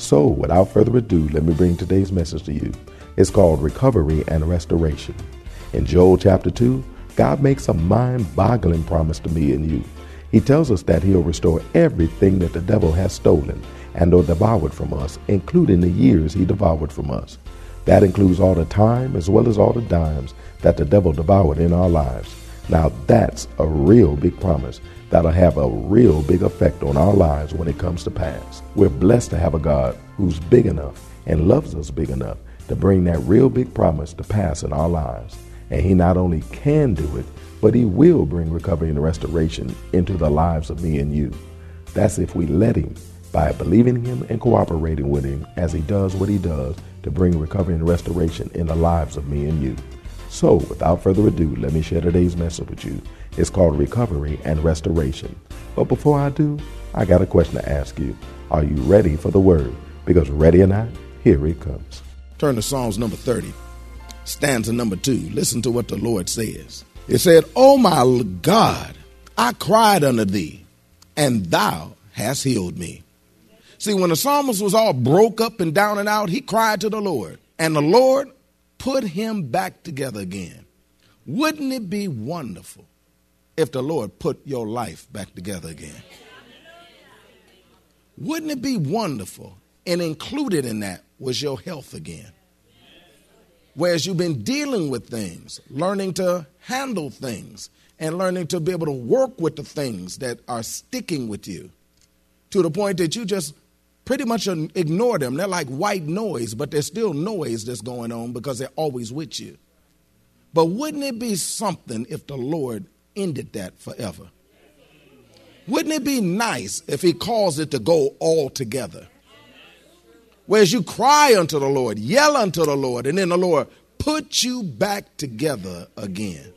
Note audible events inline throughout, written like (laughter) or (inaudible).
So, without further ado, let me bring today's message to you. It's called Recovery and Restoration. In Joel chapter 2, God makes a mind boggling promise to me and you. He tells us that He'll restore everything that the devil has stolen and or devoured from us, including the years He devoured from us. That includes all the time as well as all the dimes that the devil devoured in our lives. Now, that's a real big promise that'll have a real big effect on our lives when it comes to pass. We're blessed to have a God who's big enough and loves us big enough to bring that real big promise to pass in our lives. And He not only can do it, but He will bring recovery and restoration into the lives of me and you. That's if we let Him by believing Him and cooperating with Him as He does what He does to bring recovery and restoration in the lives of me and you. So, without further ado, let me share today's message with you. It's called Recovery and Restoration. But before I do, I got a question to ask you. Are you ready for the word? Because ready or not, here it comes. Turn to Psalms number 30, stanza number 2. Listen to what the Lord says. It said, Oh my God, I cried unto thee, and thou hast healed me. See, when the psalmist was all broke up and down and out, he cried to the Lord, and the Lord put him back together again. Wouldn't it be wonderful if the Lord put your life back together again? Wouldn't it be wonderful? And included in that was your health again. Whereas you've been dealing with things, learning to handle things, and learning to be able to work with the things that are sticking with you to the point that you just pretty much ignore them. They're like white noise, but there's still noise that's going on because they're always with you. But wouldn't it be something if the Lord ended that forever? Wouldn't it be nice if He caused it to go all together? Whereas you cry unto the Lord, yell unto the Lord, and then the Lord put you back together again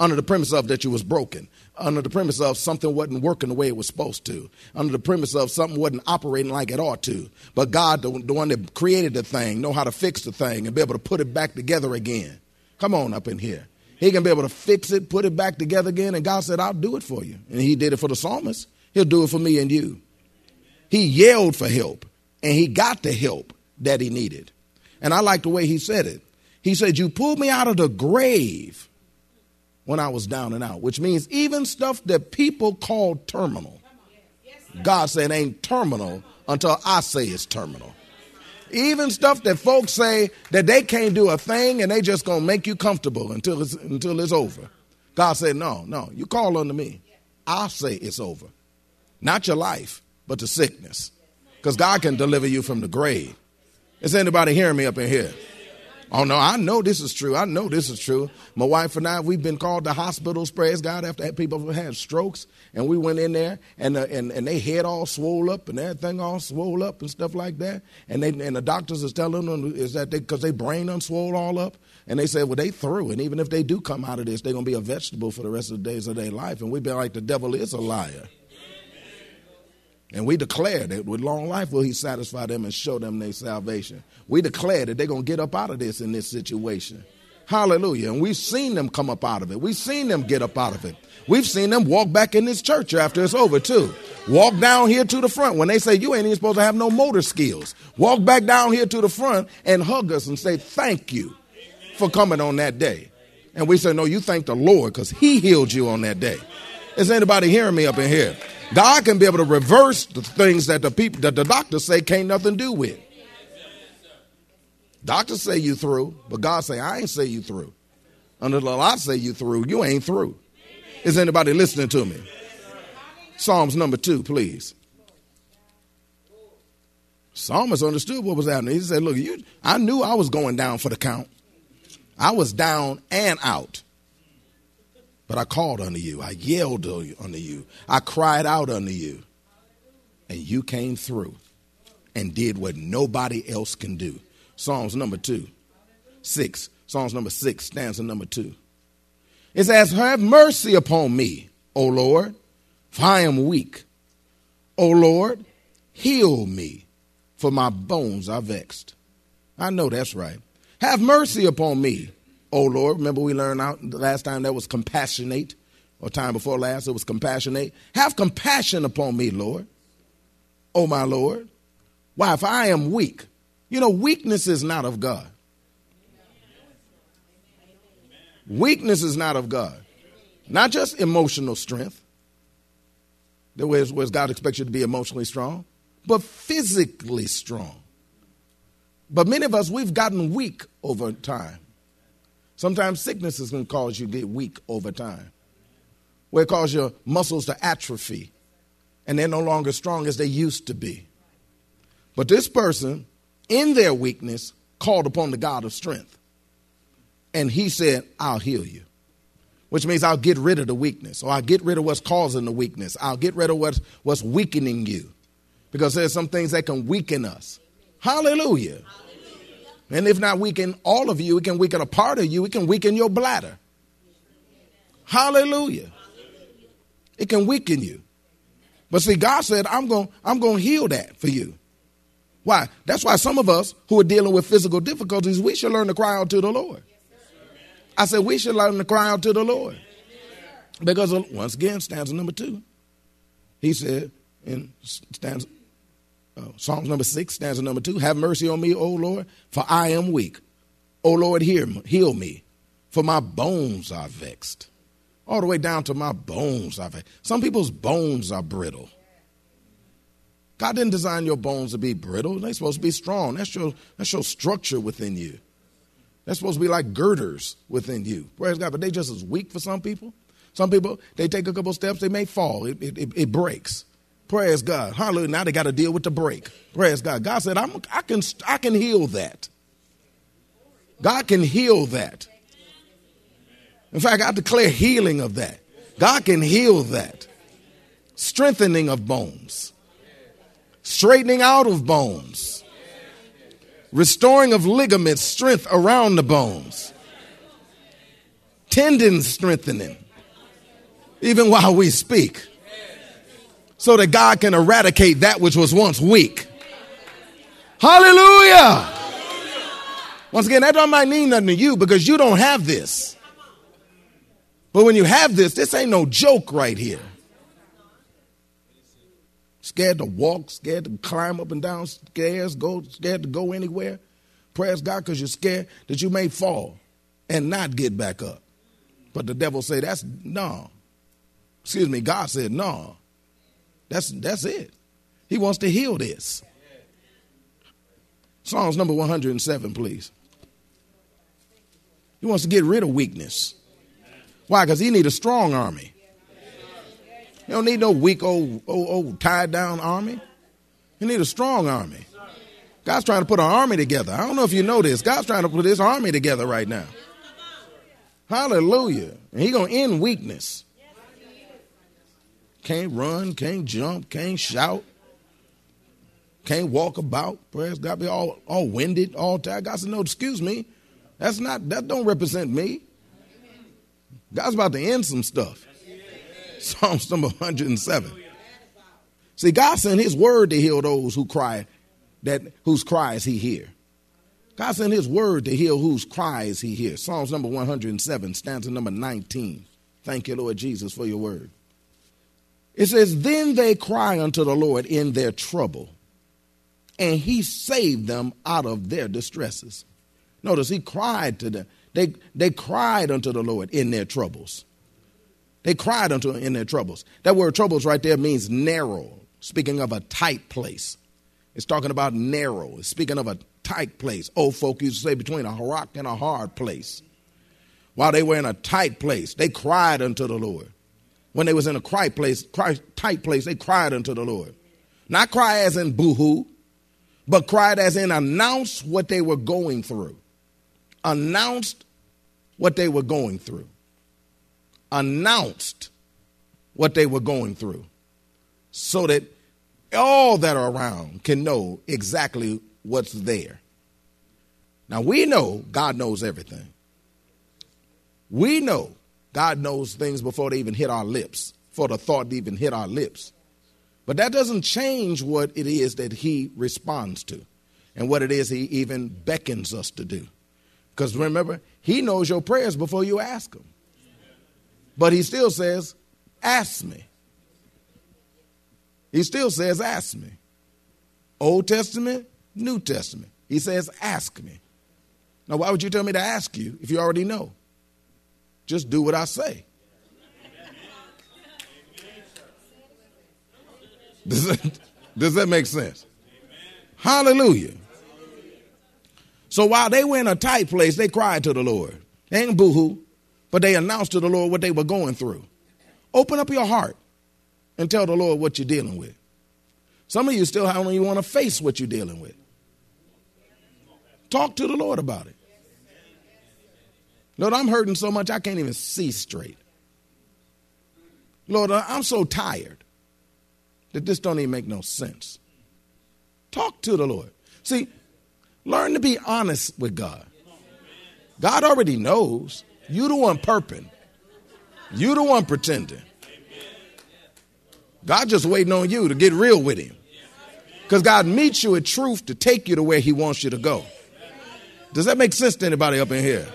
under the premise of that you was broken under the premise of something wasn't working the way it was supposed to, under the premise of something wasn't operating like it ought to. But God, the, the one that created the thing, know how to fix the thing and be able to put it back together again. Come on up in here. He can be able to fix it, put it back together again, and God said, I'll do it for you. And he did it for the psalmist. He'll do it for me and you. He yelled for help, and he got the help that he needed. And I like the way he said it. He said, You pulled me out of the grave when I was down and out, which means even stuff that people call terminal. God said ain't terminal until I say it's terminal. Even stuff that folks say that they can't do a thing and they just gonna make you comfortable until it's until it's over. God said, No, no, you call unto me. I'll say it's over. Not your life, but the sickness. Because God can deliver you from the grave. Is anybody hearing me up in here? Oh no, I know this is true. I know this is true. My wife and I, we've been called to hospitals, praise God, after people have had strokes, and we went in there, and uh, and and they head all swole up, and everything all swole up, and stuff like that. And they and the doctors is telling them is that they because they brain unswole all up, and they said, well, they through, and even if they do come out of this, they're gonna be a vegetable for the rest of the days of their life. And we've been like the devil is a liar. And we declare that with long life will he satisfy them and show them their salvation. We declare that they're going to get up out of this in this situation. Hallelujah. And we've seen them come up out of it. We've seen them get up out of it. We've seen them walk back in this church after it's over, too. Walk down here to the front when they say you ain't even supposed to have no motor skills. Walk back down here to the front and hug us and say thank you for coming on that day. And we say, no, you thank the Lord because he healed you on that day. Is anybody hearing me up in here? God can be able to reverse the things that the people that the doctors say can't nothing do with. Doctors say you through, but God say I ain't say you through. Until I say you through, you ain't through. Is anybody listening to me? Psalms number two, please. Psalmist understood what was happening. He said, "Look, you, I knew I was going down for the count. I was down and out." But I called unto you. I yelled unto you. I cried out unto you. And you came through and did what nobody else can do. Psalms number two. Six. Psalms number six, stanza number two. It says, Have mercy upon me, O Lord, for I am weak. O Lord, heal me, for my bones are vexed. I know that's right. Have mercy upon me, O Lord. Remember, we learned out the last time that was compassionate, or time before last, it was compassionate. Have compassion upon me, Lord. Oh, my Lord. Why? If I am weak. You know, weakness is not of God. Weakness is not of God. Not just emotional strength, the way where God expects you to be emotionally strong, but physically strong. But many of us, we've gotten weak over time. Sometimes sicknesses can cause you to get weak over time, where it causes your muscles to atrophy and they're no longer strong as they used to be. But this person, in their weakness, called upon the God of strength. And he said, I'll heal you. Which means I'll get rid of the weakness, or I'll get rid of what's causing the weakness. I'll get rid of what's, what's weakening you. Because there's some things that can weaken us. Hallelujah. Hallelujah. And if not weaken all of you, it can weaken a part of you, it can weaken your bladder. Hallelujah. It can weaken you. But see, God said, I'm going I'm going to heal that for you. Why? That's why some of us who are dealing with physical difficulties, we should learn to cry out to the Lord. I said, we should learn to cry out to the Lord. Because once again, stanza number two, he said in stanza, uh, Psalms number six, stanza number two, have mercy on me, O Lord, for I am weak. O Lord, hear heal me, for my bones are vexed. All the way down to my bones are vexed. Some people's bones are brittle. God didn't design your bones to be brittle. They're supposed to be strong. That's your, that's your structure within you. They're supposed to be like girders within you. Praise God. But they just as weak for some people. Some people, they take a couple steps, they may fall. It, it, it breaks. Praise God. Hallelujah. Now they got to deal with the break. Praise God. God said, I'm, I, can, I can heal that. God can heal that. In fact, I declare healing of that. God can heal that. Strengthening of bones straightening out of bones, restoring of ligaments, strength around the bones, tendons strengthening, even while we speak, so that God can eradicate that which was once weak. Hallelujah! Once again, that don't might mean nothing to you because you don't have this. But when you have this, this ain't no joke right here scared to walk, scared to climb up and down stairs, go scared to go anywhere. Praise God because you're scared that you may fall and not get back up. But the devil say that's no. Excuse me, God said no. That's that's it. He wants to heal this. Psalms number 107, please. He wants to get rid of weakness. Why? Because he need a strong army. You don't need no weak old, old, old tied down army. You need a strong army. God's trying to put an army together. I don't know if you know this. God's trying to put this army together right now. Hallelujah. And He's going to end weakness. Can't run, can't jump, can't shout, can't walk about. Praise God, be all, all winded, all tired. God said, no, excuse me. That's not, that don't represent me. God's about to end some stuff. (laughs) Psalms number 107. See, God sent his word to heal those who cry, that whose cries he hear. God sent his word to heal whose cries he hears. Psalms number 107, stanza number 19. Thank you, Lord Jesus, for your word. It says, Then they cry unto the Lord in their trouble, and he saved them out of their distresses. Notice he cried to them. They, they cried unto the Lord in their troubles. They cried unto him in their troubles. That word troubles right there means narrow, speaking of a tight place. It's talking about narrow. It's speaking of a tight place. Old folk used to say between a rock and a hard place. While they were in a tight place, they cried unto the Lord. When they was in a cry place, cry, tight place, they cried unto the Lord. Not cry as in boohoo, but cried as in announce what they were going through. Announced what they were going through announced what they were going through so that all that are around can know exactly what's there. Now we know God knows everything. We know God knows things before they even hit our lips, before the thought even hit our lips. But that doesn't change what it is that He responds to and what it is He even beckons us to do. Because remember, He knows your prayers before you ask Him. But He still says, Ask me. He still says, Ask me. Old Testament, New Testament. He says, Ask me. Now, why would you tell me to ask you if you already know? Just do what I say. Does that, does that make sense? Hallelujah. So while they were in a tight place, they cried to the Lord. They ain't boohoo, but they announced to the Lord what they were going through. Open up your heart and tell the Lord what you're dealing with. Some of you still don't even want to face what you're dealing with. Talk to the Lord about it. Lord, I'm hurting so much I can't even see straight. Lord, I'm so tired that this don't even make no sense. Talk to the Lord. See, learn to be honest with God. God already knows. You the one perping. You the one pretending. God just waiting on you to get real with him. Because God meets you at truth to take you to where he wants you to go. Does that make sense to anybody up in here?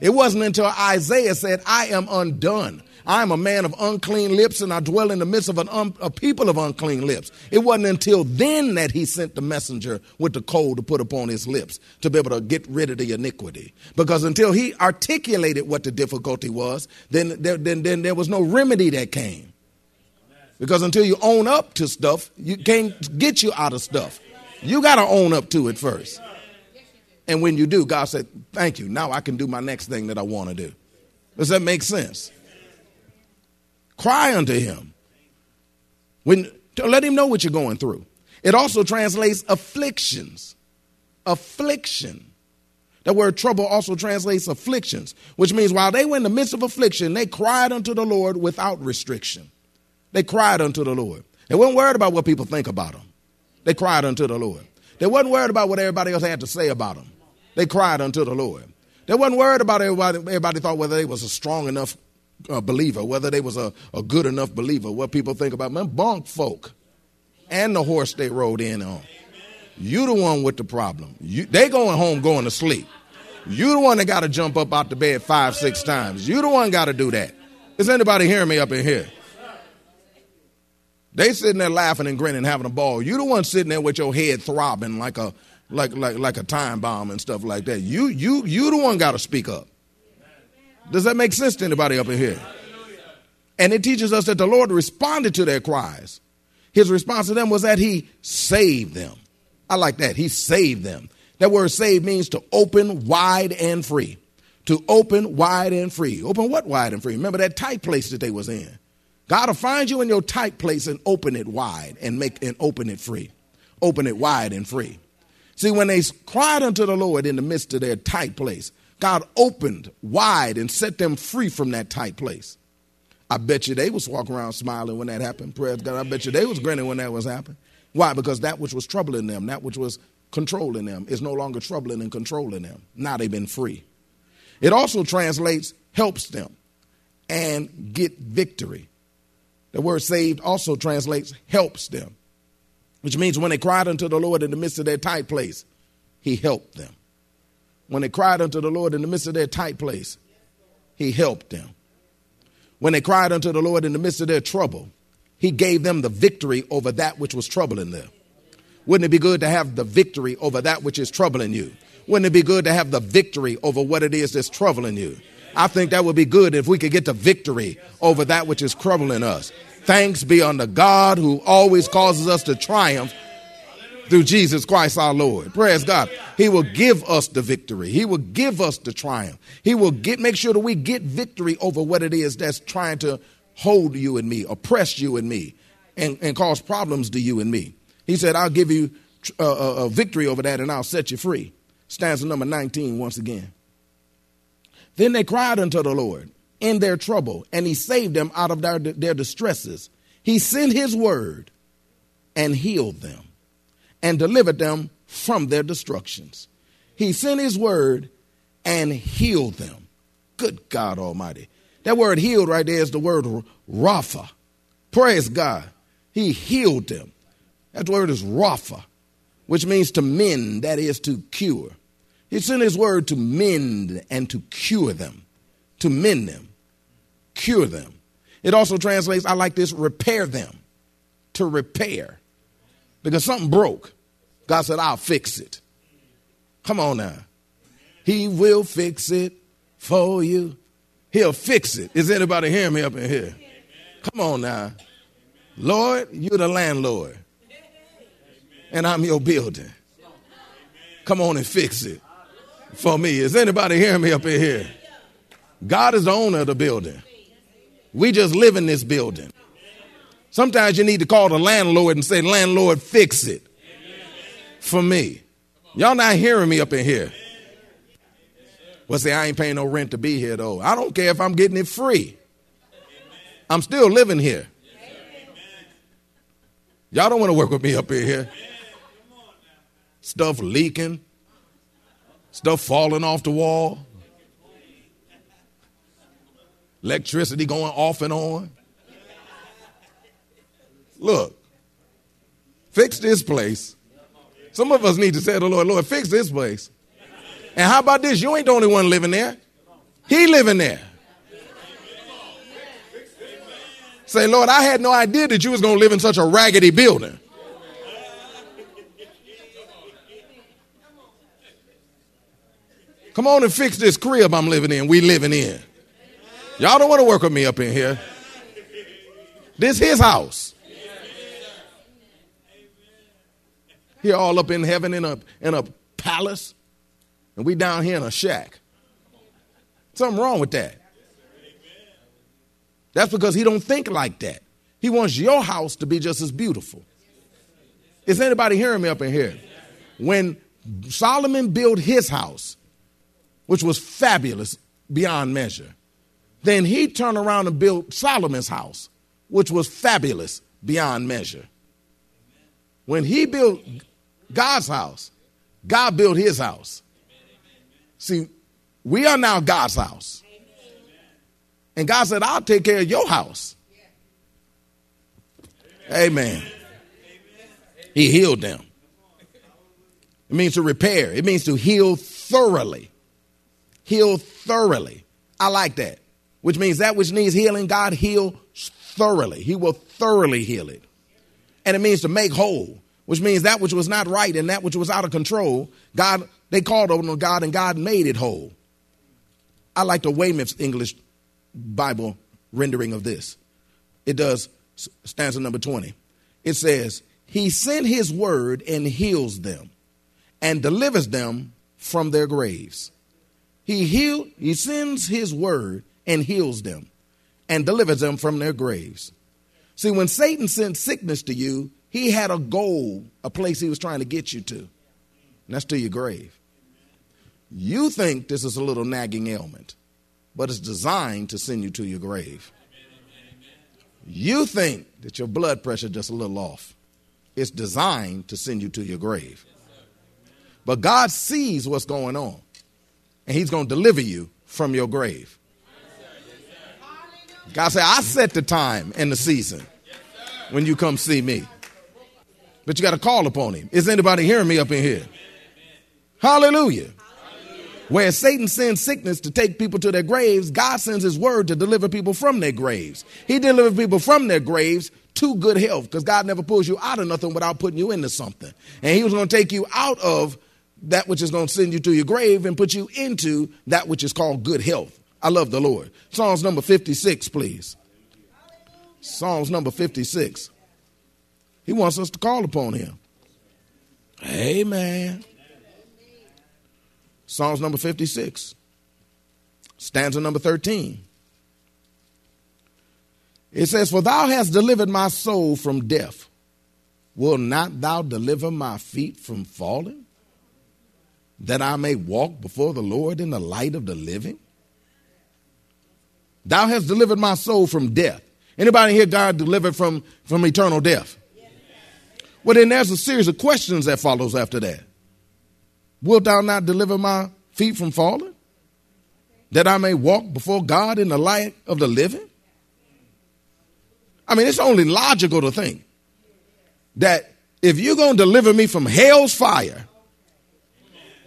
It wasn't until Isaiah said, I am undone. I am a man of unclean lips and I dwell in the midst of un- a people of unclean lips. It wasn't until then that he sent the messenger with the coal to put upon his lips to be able to get rid of the iniquity. Because until he articulated what the difficulty was, then, then, then, then there was no remedy that came. Because until you own up to stuff, you can't get you out of stuff. You got to own up to it first. And when you do, God said, Thank you. Now I can do my next thing that I want to do. Does that make sense? Cry unto him. When let him know what you're going through. It also translates afflictions. Affliction. The word trouble also translates afflictions, which means while they were in the midst of affliction, they cried unto the Lord without restriction. They cried unto the Lord. They weren't worried about what people think about them. They cried unto the Lord. They wasn't worried about what everybody else had to say about them. They cried unto the Lord. They wasn't worried about everybody. Everybody thought whether they was a strong enough uh, believer, whether they was a, a good enough believer. What people think about man, bunk folk, and the horse they rode in on. You the one with the problem. You, they going home going to sleep. You the one that got to jump up out the bed five, six times. You the one got to do that. Is anybody hearing me up in here? They sitting there laughing and grinning, having a ball. You the one sitting there with your head throbbing like a like like like a time bomb and stuff like that. You you you the one got to speak up. Does that make sense to anybody up in here? And it teaches us that the Lord responded to their cries. His response to them was that He saved them. I like that. He saved them. That word "save" means to open wide and free. To open wide and free. Open what wide and free? Remember that tight place that they was in. God will find you in your tight place and open it wide and make and open it free. Open it wide and free. See, when they cried unto the Lord in the midst of their tight place, God opened wide and set them free from that tight place. I bet you they was walking around smiling when that happened. Praise God. I bet you they was grinning when that was happening. Why? Because that which was troubling them, that which was controlling them, is no longer troubling and controlling them. Now they've been free. It also translates helps them and get victory. The word saved also translates helps them which means when they cried unto the Lord in the midst of their tight place, he helped them. When they cried unto the Lord in the midst of their tight place, he helped them. When they cried unto the Lord in the midst of their trouble, he gave them the victory over that which was troubling them. Wouldn't it be good to have the victory over that which is troubling you? Wouldn't it be good to have the victory over what it is that's troubling you? I think that would be good if we could get the victory over that which is troubling us. Thanks be unto God who always causes us to triumph through Jesus Christ our Lord. Praise God. He will give us the victory. He will give us the triumph. He will get make sure that we get victory over what it is that's trying to hold you and me, oppress you and me, and, and cause problems to you and me. He said, I'll give you a, uh, a victory over that and I'll set you free. Stanza number 19 once again. Then they cried unto the Lord in their trouble, and he saved them out of their, their distresses. He sent his word and healed them and delivered them from their destructions. He sent his word and healed them. Good God Almighty. That word healed right there is the word Rapha. Praise God. He healed them. That word is Rapha, which means to mend, that is to cure. He sent his word to mend and to cure them, to mend them, cure them. It also translates, I like this, repair them, to repair. Because something broke. God said, I'll fix it. Come on now. He will fix it for you. He'll fix it. Is anybody hearing me up in here? Come on now. Lord, you're the landlord. And I'm your building. Come on and fix it for me. Is anybody hearing me up in here? God is the owner of the building. We just live in this building. Sometimes you need to call the landlord and say, Landlord, fix it for me. Y'all not hearing me up in here. Well, say, I ain't paying no rent to be here, though. I don't care if I'm getting it free. I'm still living here. Y'all don't want to work with me up in here. Stuff leaking, stuff falling off the wall, electricity going off and on. Look, fix this place. Some of us need to say to the Lord, Lord, fix this place. And how about this? You ain't the only one living there. He living there. Say, Lord, I had no idea that you was going to live in such a raggedy building. Come on and fix this crib I'm living in, we living in. Y'all don't want to work with me up in here. This is his house. Here all up in heaven in a in a palace, and we down here in a shack. Something wrong with that. That's because he don't think like that. He wants your house to be just as beautiful. Is anybody hearing me up in here? When Solomon built his house, which was fabulous beyond measure, then he turned around and built Solomon's house, which was fabulous beyond measure. When he built God's house, God built his house. See, we are now God's house. And God said, I'll take care of your house. Amen. He healed them. It means to repair, it means to heal thoroughly. Heal thoroughly. I like that which means that which needs healing, God heal thoroughly. He will thoroughly heal it. And it means to make whole, which means that which was not right and that which was out of control, God, they called on God and God made it whole. I like the Weymouth's English Bible rendering of this. It does, stanza number 20. It says, He sent His word and heals them and delivers them from their graves. He healed, He sends His word and heals them and delivers them from their graves. See, when Satan sent sickness to you, he had a goal, a place he was trying to get you to, and that's to your grave. You think this is a little nagging ailment, but it's designed to send you to your grave. You think that your blood pressure is just a little off. It's designed to send you to your grave. But God sees what's going on, and He's going to deliver you from your grave. God said, I set the time and the season when you come see me. But you got to call upon him. Is anybody hearing me up in here? Hallelujah. Where Satan sends sickness to take people to their graves, God sends his word to deliver people from their graves. He delivers people from their graves to good health because God never pulls you out of nothing without putting you into something. And he was going to take you out of that which is going to send you to your grave and put you into that which is called good health. I love the Lord. Psalms number 56, please. Psalms number 56. He wants us to call upon him. Amen. Psalms number 56. Stanza number 13. It says, For thou hast delivered my soul from death. Will not thou deliver my feet from falling? That I may walk before the Lord in the light of the living? Thou hast delivered my soul from death. Anybody here God delivered from, from eternal death? Well, then there's a series of questions that follows after that. Wilt thou not deliver my feet from falling? That I may walk before God in the light of the living? I mean, it's only logical to think that if you're going to deliver me from hell's fire,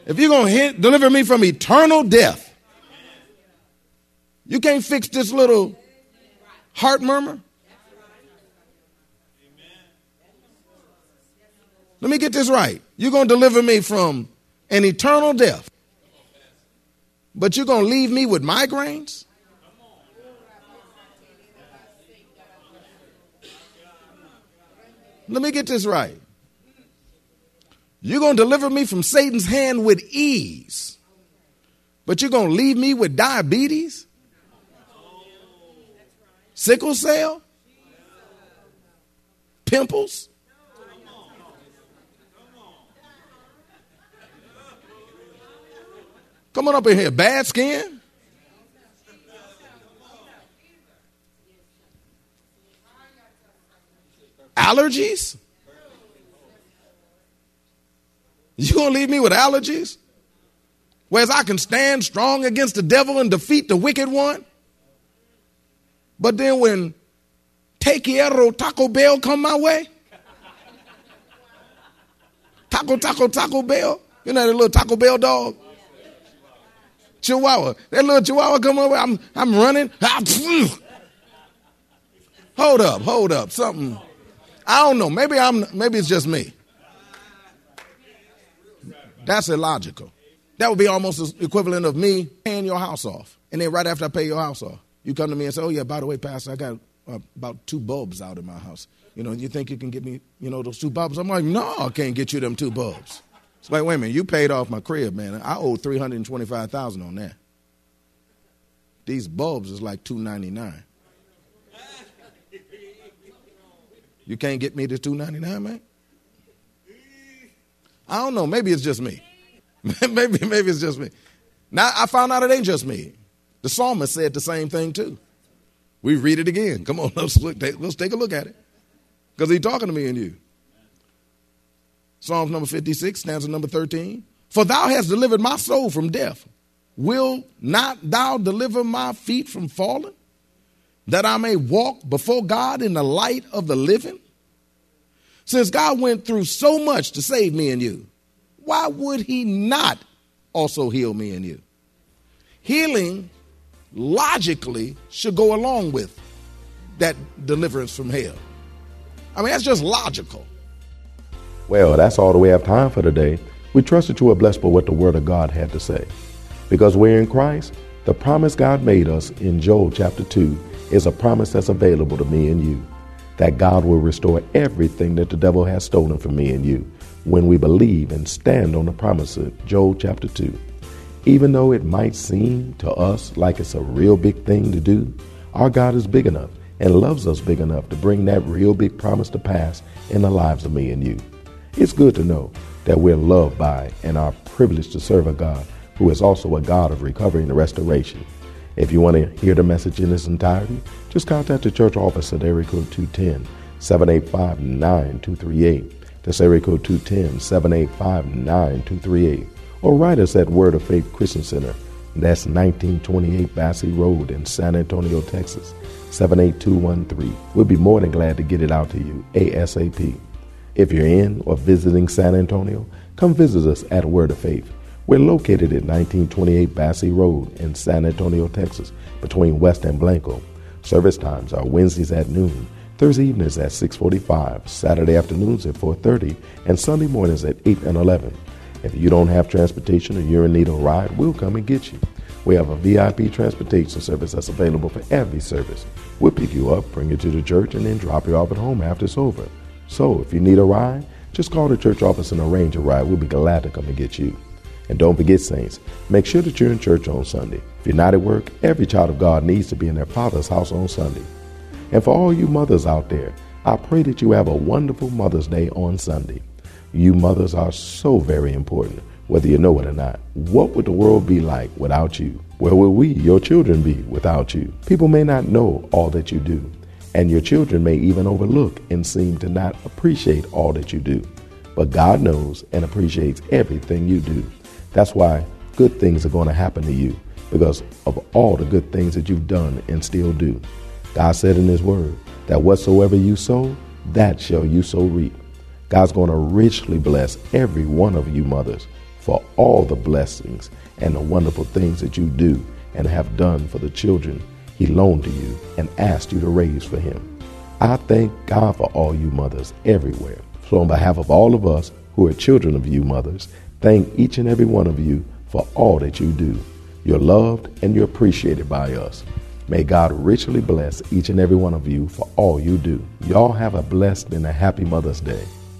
if you're going to deliver me from eternal death, you can't fix this little heart murmur. Let me get this right. You're going to deliver me from an eternal death, but you're going to leave me with migraines? Let me get this right. You're going to deliver me from Satan's hand with ease, but you're going to leave me with diabetes, sickle cell, pimples. Come on up in here. Bad skin? Allergies? You gonna leave me with allergies? Whereas I can stand strong against the devil and defeat the wicked one. But then when Taquiero Taco Bell come my way, Taco Taco Taco Bell, you know that little Taco Bell dog? Chihuahua. That little Chihuahua come over, I'm, I'm running. Ah, hold up, hold up, something. I don't know. Maybe I'm. Maybe it's just me. That's illogical. That would be almost equivalent of me paying your house off, and then right after I pay your house off, you come to me and say, "Oh yeah, by the way, Pastor, I got uh, about two bulbs out in my house. You know, you think you can get me, you know, those two bulbs?" I'm like, "No, I can't get you them two bulbs." It's like, wait a minute, you paid off my crib, man. I owe three hundred and twenty-five thousand on that. These bulbs is like two ninety-nine. You can't get me to two ninety-nine, man. I don't know. Maybe it's just me. (laughs) maybe maybe it's just me. Now I found out it ain't just me. The psalmist said the same thing too. We read it again. Come on, (laughs) let's look. Let's take a look at it, because he's talking to me and you. Psalms number 56, stanza number 13. For thou hast delivered my soul from death. Will not thou deliver my feet from falling, that I may walk before God in the light of the living? Since God went through so much to save me and you, why would he not also heal me and you? Healing logically should go along with that deliverance from hell. I mean, that's just logical. Well, that's all that we have time for today. We trust that you are blessed by what the Word of God had to say. Because we're in Christ, the promise God made us in Joel chapter 2 is a promise that's available to me and you. That God will restore everything that the devil has stolen from me and you when we believe and stand on the promise of Joel chapter 2. Even though it might seem to us like it's a real big thing to do, our God is big enough and loves us big enough to bring that real big promise to pass in the lives of me and you. It's good to know that we're loved by and are privileged to serve a God who is also a God of recovery and restoration. If you want to hear the message in its entirety, just contact the church office at area code 210 785 9238. That's area code 210 785 9238. Or write us at Word of Faith Christian Center. That's 1928 Basse Road in San Antonio, Texas, 78213. We'll be more than glad to get it out to you ASAP. If you're in or visiting San Antonio, come visit us at Word of Faith. We're located at 1928 Basse Road in San Antonio, Texas, between West and Blanco. Service times are Wednesdays at noon, Thursday evenings at 6:45, Saturday afternoons at 4:30, and Sunday mornings at 8 and 11. If you don't have transportation or you're in need of a ride, we'll come and get you. We have a VIP transportation service that's available for every service. We'll pick you up, bring you to the church, and then drop you off at home after it's over. So if you need a ride, just call the church office and arrange a ride. We'll be glad to come and get you. And don't forget, saints, make sure that you're in church on Sunday. If you're not at work, every child of God needs to be in their father's house on Sunday. And for all you mothers out there, I pray that you have a wonderful Mother's Day on Sunday. You mothers are so very important, whether you know it or not. What would the world be like without you? Where will we, your children, be without you? People may not know all that you do and your children may even overlook and seem to not appreciate all that you do. But God knows and appreciates everything you do. That's why good things are going to happen to you because of all the good things that you've done and still do. God said in His Word that whatsoever you sow, that shall you so reap. God's going to richly bless every one of you mothers for all the blessings and the wonderful things that you do and have done for the children He loaned to you and asked you to raise for Him. I thank God for all you mothers everywhere. So, on behalf of all of us who are children of you mothers, thank each and every one of you for all that you do. You're loved and you're appreciated by us. May God richly bless each and every one of you for all you do. Y'all have a blessed and a happy Mother's Day.